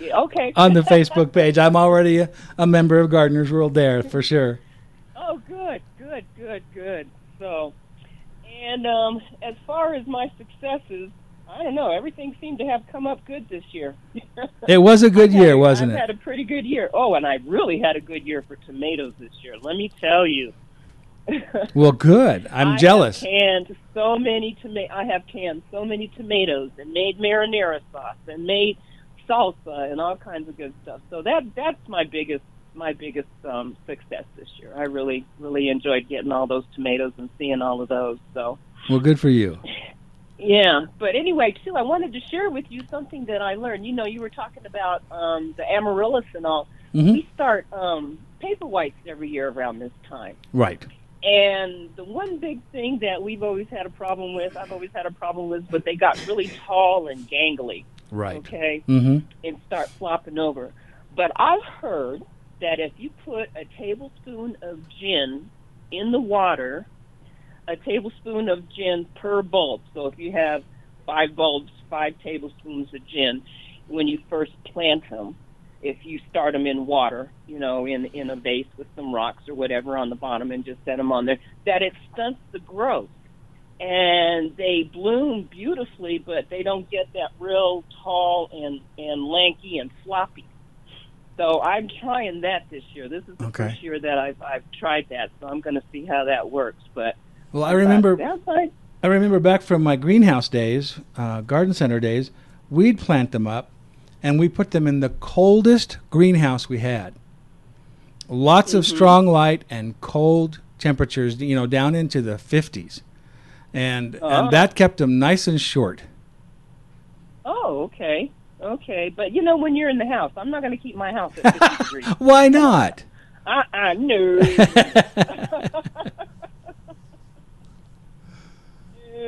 Okay. <laughs> on the Facebook page. I'm already a, a member of Gardener's World there for sure. Oh, good, good, good, good. So, and um, as far as my successes, I don't know. Everything seemed to have come up good this year. <laughs> It was a good year, wasn't I've it? had a pretty good year. Oh, and I really had a good year for tomatoes this year. Let me tell you. <laughs> Well, good. I'm I jealous. Canned so many toma- I have canned so many tomatoes and made marinara sauce and made salsa and all kinds of good stuff. So that that's my biggest my biggest um, success this year. I really really enjoyed getting all those tomatoes and seeing all of those. So Well, good for you. <laughs> yeah, but anyway, too, I wanted to share with you something that I learned. You know, you were talking about um, the amaryllis and all. Mhm. We start um, paper whites every year around this time. Right. And the one big thing that we've always had a problem with, I've always had a problem with, but they got really tall and gangly, Right. okay, Mm-hmm. and start flopping over. But I've heard that if you put a tablespoon of gin in the water, a tablespoon of gin per bulb. So if you have five bulbs, five tablespoons of gin when you first plant them. If you start them in water, you know, in in a vase with some rocks or whatever on the bottom, and just set them on there, that it stunts the growth, and they bloom beautifully, but they don't get that real tall and and lanky and floppy. So I'm trying that this year. This is the Okay. first year that I've I've tried that, so I'm going to see how that works. But Well, I remember fine. I remember back from my greenhouse days, uh, garden center days, we'd plant them up, and we put them in the coldest greenhouse we had. Lots of Mhm. strong light and cold temperatures, you know, down into the fifties, and Oh. and that kept them nice and short. Oh, okay, okay. But you know, when you're in the house, I'm not going to keep my house at 50 degrees. <laughs> Why not? <laughs> Uh, uh no. <laughs>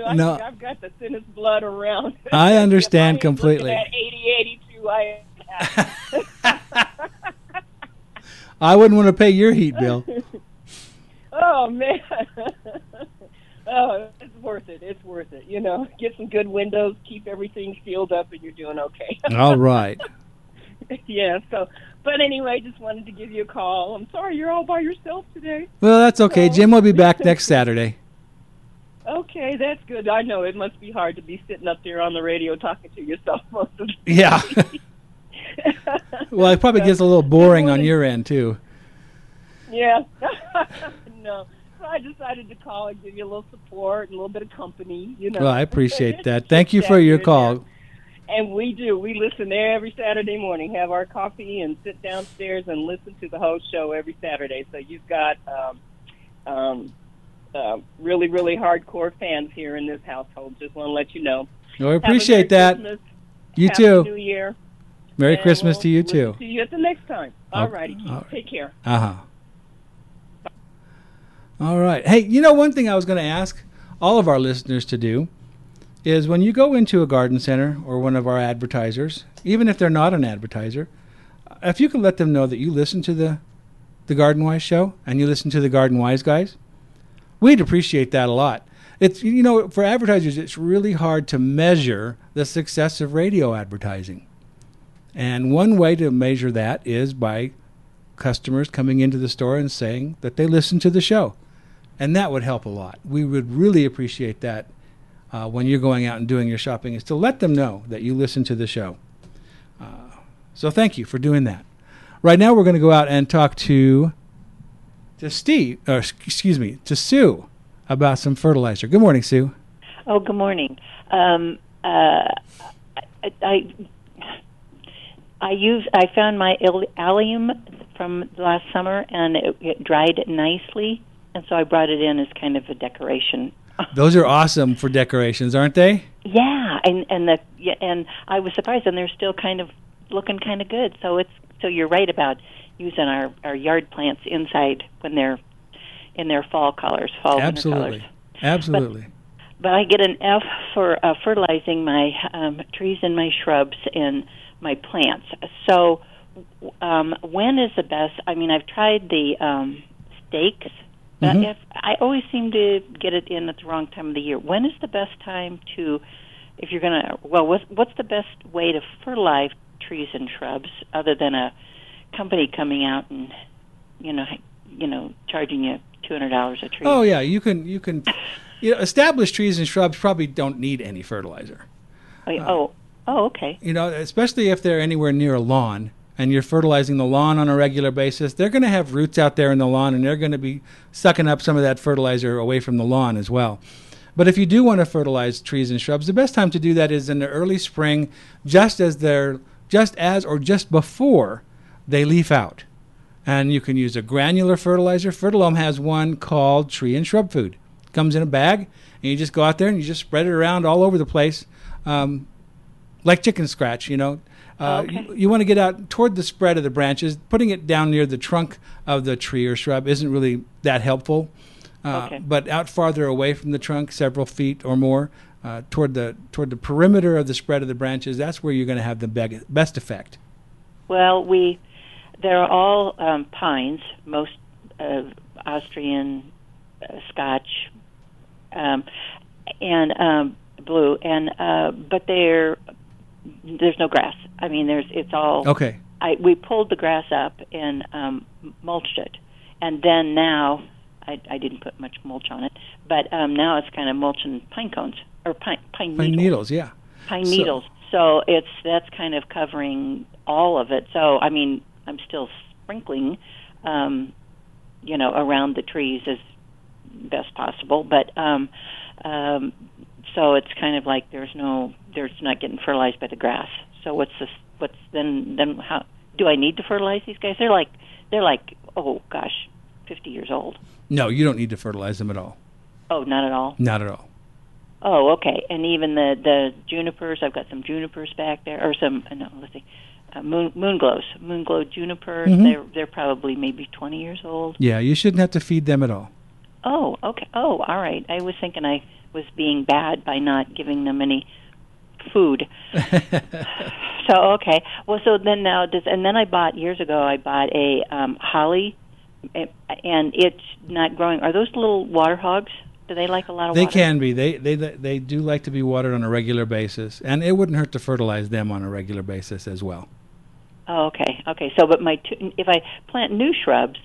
I No. think I've got the thinnest blood around. I <laughs> understand I completely. At 80, 82, I. <laughs> I wouldn't want to pay your heat bill. <laughs> oh man. oh, it's worth it. It's worth it. You know, get some good windows, keep everything sealed up, and you're doing okay. All right. yeah. So, but anyway, just wanted to give you a call. I'm sorry you're all by yourself today. Well, that's okay. Jim will be back next Saturday. Okay, that's good. I know it must be hard to be sitting up there on the radio talking to yourself <laughs> most of the time. Yeah. <laughs> well, it probably gets a little boring on your end too. Yeah. <laughs> no. So I decided to call and give you a little support and a little bit of company, you know. Well, I appreciate that. Thank you for your call. And we do. We listen every Saturday morning, have our coffee, and sit downstairs and listen to the whole show every Saturday. So you've got um, um, uh, really, really hardcore fans here in this household. Just want to let you know. Well, I appreciate that. Christmas, You Happy too. New Year. Merry and Christmas we'll to you too. See you at the next time. All righty. Right. Take care. Uh huh. All right. Hey, you know, one thing I was going to ask all of our listeners to do is when you go into a garden center or one of our advertisers, even if they're not an advertiser, if you can let them know that you listen to the the Garden Wise show and you listen to the Garden Wise guys, we'd appreciate that a lot. It's you know, for advertisers it's really hard to measure the success of radio advertising. And one way to measure that is by customers coming into the store and saying that they listen to the show. And that would help a lot. We would really appreciate that uh, when you're going out and doing your shopping, is to let them know that you listen to the show. Uh, so thank you for doing that. Right now, we're going to go out and talk to to Steve, or excuse me, to Sue about some fertilizer. Good morning, Sue. Oh, good morning. Um, uh, I, I I use I found my allium from last summer, and it, it dried nicely, and so I brought it in as kind of a decoration. <laughs> Those are awesome for decorations, aren't they? Yeah, and and the yeah, and I was surprised, and they're still kind of looking kind of good. So it's so you're right about using our our yard plants inside when they're in their fall colors, fall winter Absolutely. colors. Absolutely. But I get an F for uh, fertilizing my um, trees and my shrubs and my plants. So, um, when is the best? I mean, I've tried the um, stakes, but Mhm. if I always seem to get it in at the wrong time of the year. When is the best time to, if you're gonna? Well, what's what's the best way to fertilize trees and shrubs other than a company coming out and, you know, you know, charging you two hundred dollars a tree? Oh yeah, you can you can you know, established trees and shrubs probably don't need any fertilizer. Oh, uh, yeah. oh, oh, okay. You know, especially if they're anywhere near a lawn and you're fertilizing the lawn on a regular basis, they're going to have roots out there in the lawn and they're going to be sucking up some of that fertilizer away from the lawn as well. But if you do want to fertilize trees and shrubs, the best time to do that is in the early spring, just as they're just as or just before they leaf out. And you can use a granular fertilizer. Fertilome has one called tree and shrub food. It Comes in a bag, and you just go out there and you just spread it around all over the place, um, like chicken scratch. You know, uh, you, you want to get out toward the spread of the branches. Putting it down near the trunk of the tree or shrub isn't really that helpful. Uh, Okay. But out farther away from the trunk, several feet or more, uh, toward the toward the perimeter of the spread of the branches, that's where you're going to have the best effect. Well, we they're all um, pines, most uh, Austrian, uh, Scotch, um, and um, blue, and uh, but they're there's no grass. I mean, there's it's all Okay. I we pulled the grass up and um, mulched it, and then now I, I didn't put much mulch on it, but um, now it's kind of mulching pine cones or pine pine, Pine needles needles, yeah. pine So- needles. So it's that's kind of covering all of it. So I mean, I'm still sprinkling, um, you know, around the trees as best possible, but um, um, so it's kind of like there's no, there's not getting fertilized by the grass. So what's this? What's then? Then how do I need to fertilize these guys? They're like, they're like, oh gosh, 50 years old. No, you don't need to fertilize them at all. Oh, not at all. Not at all. Oh, okay. And even the the junipers, I've got some junipers back there, or some no, let's see, uh, moon moon glows, moon glow junipers. Mhm. They're they're probably maybe twenty years old. Yeah, you shouldn't have to feed them at all. Oh, okay. Oh, all right. I was thinking I was being bad by not giving them any food. <laughs> so okay. Well, so then now does and then I bought years ago. I bought a um, holly, eh, and it's not growing. Are those little water hogs? Do they like a lot of water? They water? can be. They they they do like to be watered on a regular basis, and it wouldn't hurt to fertilize them on a regular basis as well. Oh, okay, okay. So, but my two, if I plant new shrubs,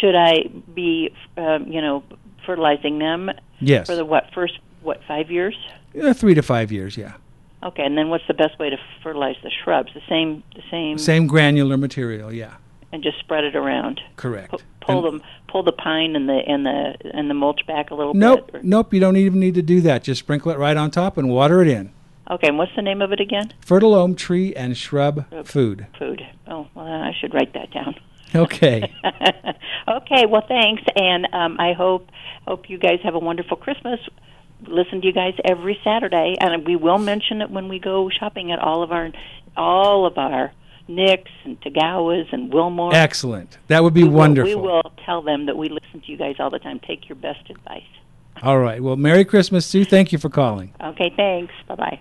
should I be, um, you know, fertilizing them? Yes. For the what first what five years? Uh, three to five years, yeah. Okay, and then what's the best way to fertilize the shrubs? The same, the same, Same granular material, yeah. and just spread it around. Correct. Pu- pull them, pull the pine and the and the and the mulch back a little Nope, bit. or- nope. You don't even need to do that. Just sprinkle it right on top and water it in. Okay, and what's the name of it again? Fertile Fertilome tree and shrub food. Food. Oh, well, I should write that down. Okay. <laughs> okay, well, thanks, and um, I hope hope you guys have a wonderful Christmas. Listen to you guys every Saturday, and we will mention it when we go shopping at all of our all of our Nicks and Tagawas and Wilmore. Excellent. That would be We will- wonderful. we will tell them that we listen to you guys all the time. Take your best advice. All right. Well, Merry Christmas, Sue. Thank you for calling. Okay, thanks. Bye bye.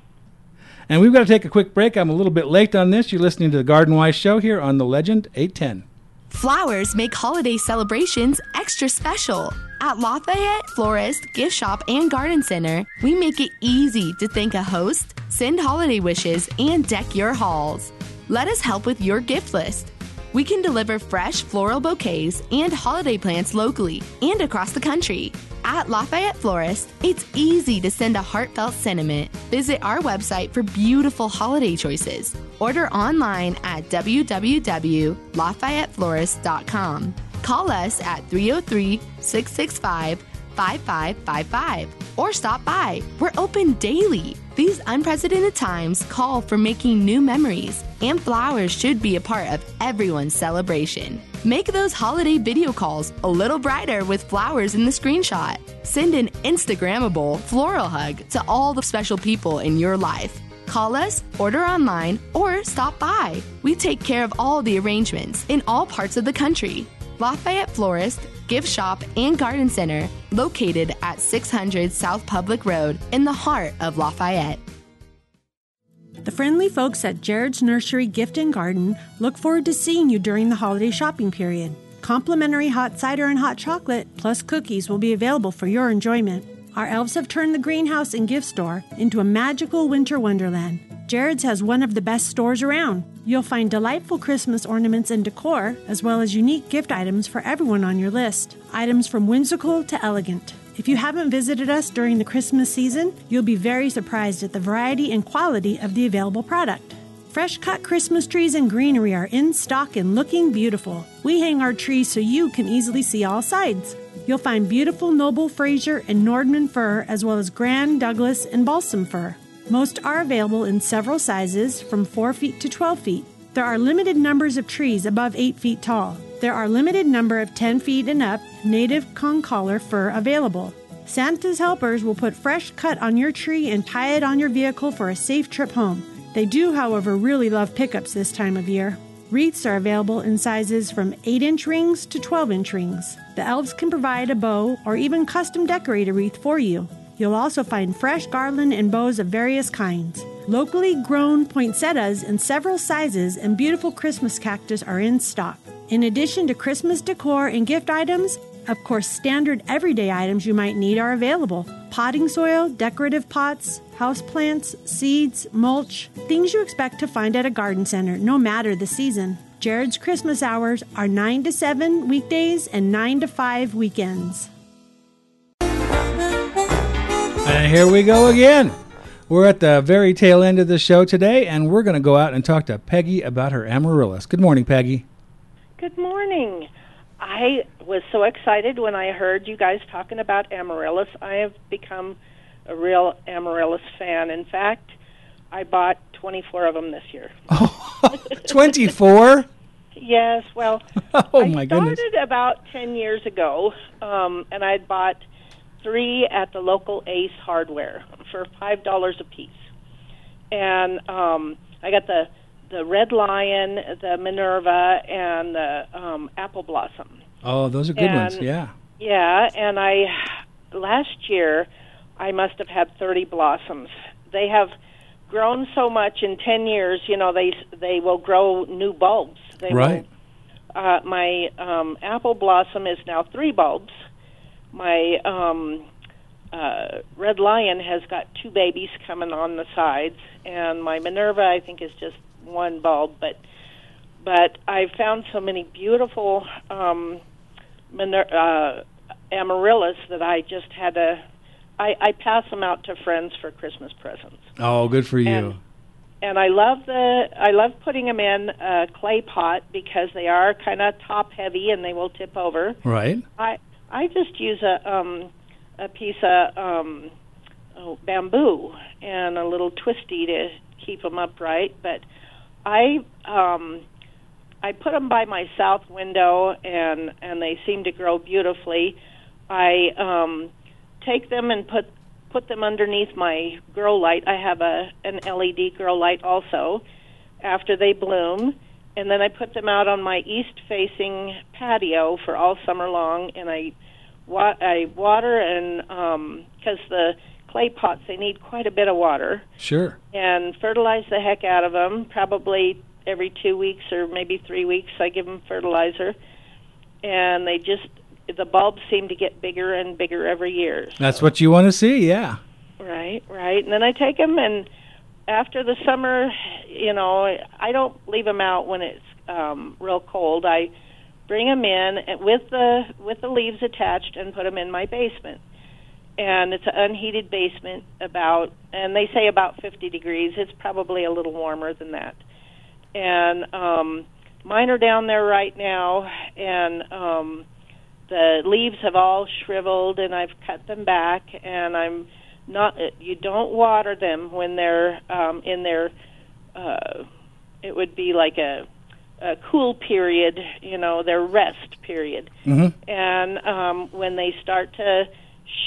And we've got to take a quick break. I'm a little bit late on this. You're listening to the Garden Wise Show here on the Legend 810. Flowers make holiday celebrations extra special. At Lafayette Florist, Gift Shop, and Garden Center, we make it easy to thank a host, send holiday wishes, and deck your halls. Let us help with your gift list. We can deliver fresh floral bouquets and holiday plants locally and across the country. At Lafayette Florist, it's easy to send a heartfelt sentiment. Visit our website for beautiful holiday choices. Order online at www.lafayetteflorist.com. Call us at 303 665 5555 or stop by. We're open daily. These unprecedented times call for making new memories, and flowers should be a part of everyone's celebration. Make those holiday video calls a little brighter with flowers in the screenshot. Send an Instagrammable floral hug to all the special people in your life. Call us, order online, or stop by. We take care of all the arrangements in all parts of the country. Lafayette Florist, Gift Shop, and Garden Center, located at 600 South Public Road in the heart of Lafayette. The friendly folks at Jared's Nursery Gift and Garden look forward to seeing you during the holiday shopping period. Complimentary hot cider and hot chocolate, plus cookies, will be available for your enjoyment. Our elves have turned the greenhouse and gift store into a magical winter wonderland. Jared's has one of the best stores around. You'll find delightful Christmas ornaments and decor, as well as unique gift items for everyone on your list. Items from whimsical to elegant. If you haven't visited us during the Christmas season, you'll be very surprised at the variety and quality of the available product. Fresh cut Christmas trees and greenery are in stock and looking beautiful. We hang our trees so you can easily see all sides. You'll find beautiful Noble Fraser and Nordmann fir, as well as Grand Douglas and Balsam fir. Most are available in several sizes from 4 feet to 12 feet. There are limited numbers of trees above 8 feet tall. There are limited number of 10 feet and up native concolor fir available. Santa's helpers will put fresh cut on your tree and tie it on your vehicle for a safe trip home. They do, however, really love pickups this time of year. Wreaths are available in sizes from 8 inch rings to 12 inch rings. The elves can provide a bow or even custom decorate a wreath for you. You'll also find fresh garland and bows of various kinds. Locally grown poinsettias in several sizes and beautiful Christmas cactus are in stock. In addition to Christmas decor and gift items, of course, standard everyday items you might need are available potting soil, decorative pots, houseplants, seeds, mulch, things you expect to find at a garden center, no matter the season. Jared's Christmas hours are 9 to 7 weekdays and 9 to 5 weekends. And here we go again. We're at the very tail end of the show today, and we're going to go out and talk to Peggy about her amaryllis. Good morning, Peggy. Good morning. I was so excited when I heard you guys talking about amaryllis. I have become a real amaryllis fan. In fact, I bought 24 of them this year. <laughs> Oh, 24? Yes, well, <laughs> Oh, I my goodness. started about 10 years ago, um, and I'd bought three at the local Ace Hardware for $5 a piece. And um, I got the the red lion, the Minerva, and the um, apple blossom. Oh, those are good ones. Yeah. Yeah, and I last year I must have had 30 blossoms. They have grown so much in 10 years, you know, they they will grow new bulbs. They Right. Will, uh my um apple blossom is now 3 bulbs. My um uh red lion has got two babies coming on the sides and my Minerva I think is just one bulb, but but I've found so many beautiful um, Miner- uh, amaryllis that I just had to. I, I pass them out to friends for Christmas presents, Oh, good for you. And- and I love the. I love putting them in a clay pot because they are kind of top heavy and they will tip over. right. I I just use a um a piece of um oh, bamboo and a little twisty to keep them upright, but I um I put them by my south window and and they seem to grow beautifully. I um take them and put put them underneath my grow light. I have a an LED grow light also after they bloom. And then I put them out on my east facing patio for all summer long. And I wa- I water and um cuz the clay pots they need quite a bit of water. Sure. and fertilize the heck out of them probably every 2 weeks or maybe 3 weeks I give them fertilizer. And they just the bulbs seem to get bigger and bigger every year That's what you want to see. Yeah. Right, right. And then I take them, and after the summer, you know, I don't leave them out when it's um, real cold. I bring them in with the with the leaves attached and put them in my basement. And it's an unheated basement, about and they say about 50 degrees. It's probably a little warmer than that. And um, mine are down there right now, and um, the leaves have all shriveled, and I've cut them back, and I'm not you don't water them when they're um in their uh it would be like a a cool period you know their rest period Mhm. and um when they start to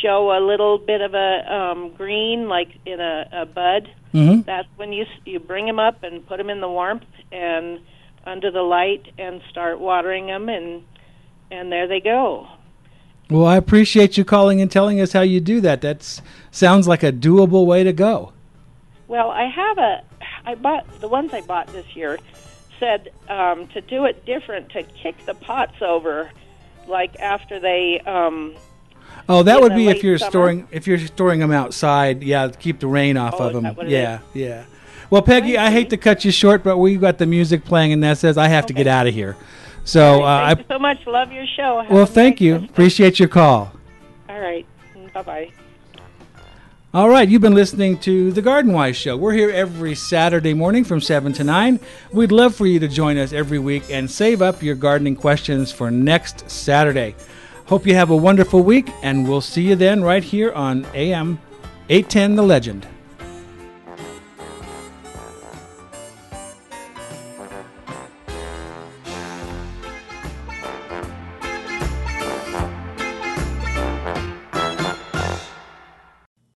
show a little bit of a um green like in a, a bud Mhm. that's when you you bring them up and put them in the warmth and under the light and start watering them and and there they go Well, I appreciate you calling and telling us how you do that. That sounds like a doable way to go. Well, I have a. I bought the ones I bought this year. Said um, to do it different, to kick the pots over, like after they. Um, Oh, that would be if you're summer. storing if you're storing them outside. Yeah, keep the rain off Oh, of is them. what it Yeah, yeah. Well, Peggy, I hate to cut you short, but we've got the music playing, and that says I have to get out of here. So, uh, I thank you so much. Love your show. Have well, thank you. Appreciate your call. All right. Bye bye. All right, you've been listening to The Garden Wise Show. We're here every Saturday morning from 7 to 9. We'd love for you to join us every week and save up your gardening questions for next Saturday. Hope you have a wonderful week, and we'll see you then right here on AM 810 The Legend.